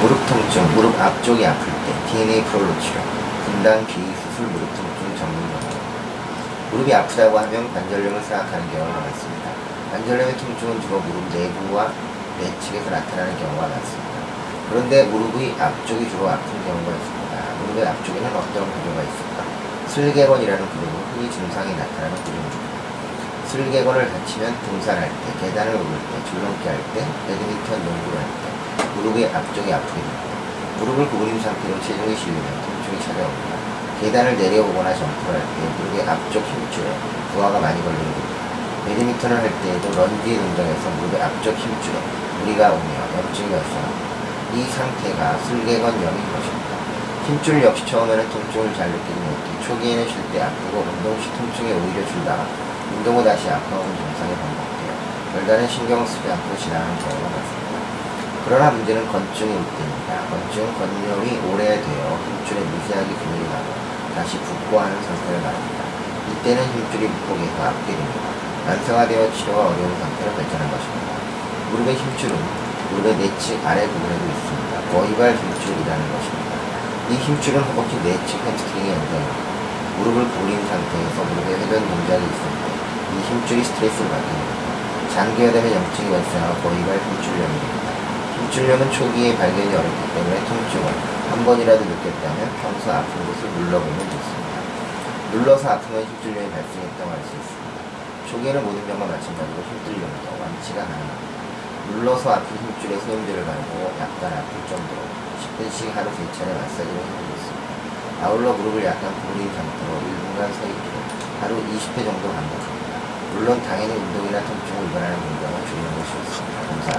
무릎 통증, 무릎 앞쪽이 아플 때 DNA 프롤로 치료, 분당 비위 수술 무릎 통증 전문 병원. 무릎이 아프다고 하면 관절염을 생각하는 경우가 많습니다. 관절염의 통증은 주로 무릎 내부와 내측에서 나타나는 경우가 많습니다. 그런데 무릎의 앞쪽이 주로 아픈 경우가 있습니다. 무릎의 앞쪽에는 어떤 구조가 있을까? 슬개건이라는 구조로 흔히 증상이 나타나는 구조입니다. 슬개건을 다치면 등산할 때, 계단을 오를 때, 줄넘기 할 때, 배드민턴 농구를 할 때, 무릎의 앞쪽이 아프게. 무릎을 구부린 상태로 체중이 실리면 통증이 찾아옵니다. 계단을 내려오거나 점프를 할 때 무릎의 앞쪽 힘줄에 부하가 많이 걸리게 됩니다. 배드민턴을 할 때에도 런지 운동에서 무릎의 앞쪽 힘줄에 무리가 오며 염증이 발생합니다. 이 상태가 슬개건염인 것입니다. 힘줄 역시 처음에는 통증을 잘 느끼지 못해 초기에는 쉴 때 아프고 운동 시 통증이 오히려 줄다가 운동 후 다시 아파오는 증상이 반복되어 별다른 신경 쓰지 않고 지나는 경우가 많습니다. 그러나 문제는 건증이 올 때입니다. 건증은 건염이 오래되어 힘줄에 미세하게 균일이 나고 다시 붓고 하는 상태를 말합니다. 이때는 힘줄이 붓고개서 아프게 됩니다. 만성화되어 치료가 어려운 상태로 발전한 것입니다. 무릎의 힘줄은 무릎의 내측 아래 부분에도 있습니다. 거이발 힘줄이라는 것입니다. 이 힘줄은 허벅지 내측 햄스트링의 연장입니다. 무릎을 구린 상태에서 무릎에 회전 동작이 있을 때 이 힘줄이 스트레스를 받게 됩니다. 장기화되면 염증이 발생하고 거이발 힘줄염이 됩니다. 힘줄염은 초기에 발견이 어렵기 때문에 통증을 한 번이라도 느꼈다면 평소 아픈 곳을 눌러보면 좋습니다. 눌러서 아프면 힘줄염이 발생했다고 할 수 있습니다. 초기에는 모든 병과 마찬가지로 힘줄염도 완치가 가능합니다. 눌러서 아픈 힘줄에 소염제를 바르고 약간 아플 정도로 10분씩 하루 3차례 마사지를 해주고 있습니다. 아울러 무릎을 약간 구부린 상태로 1분간 서 있기를 하루 20회 정도 반복합니다. 물론 당연히 운동이나 통증을 유발하는 운동은 줄이는 것이 좋습니다. 감사합니다.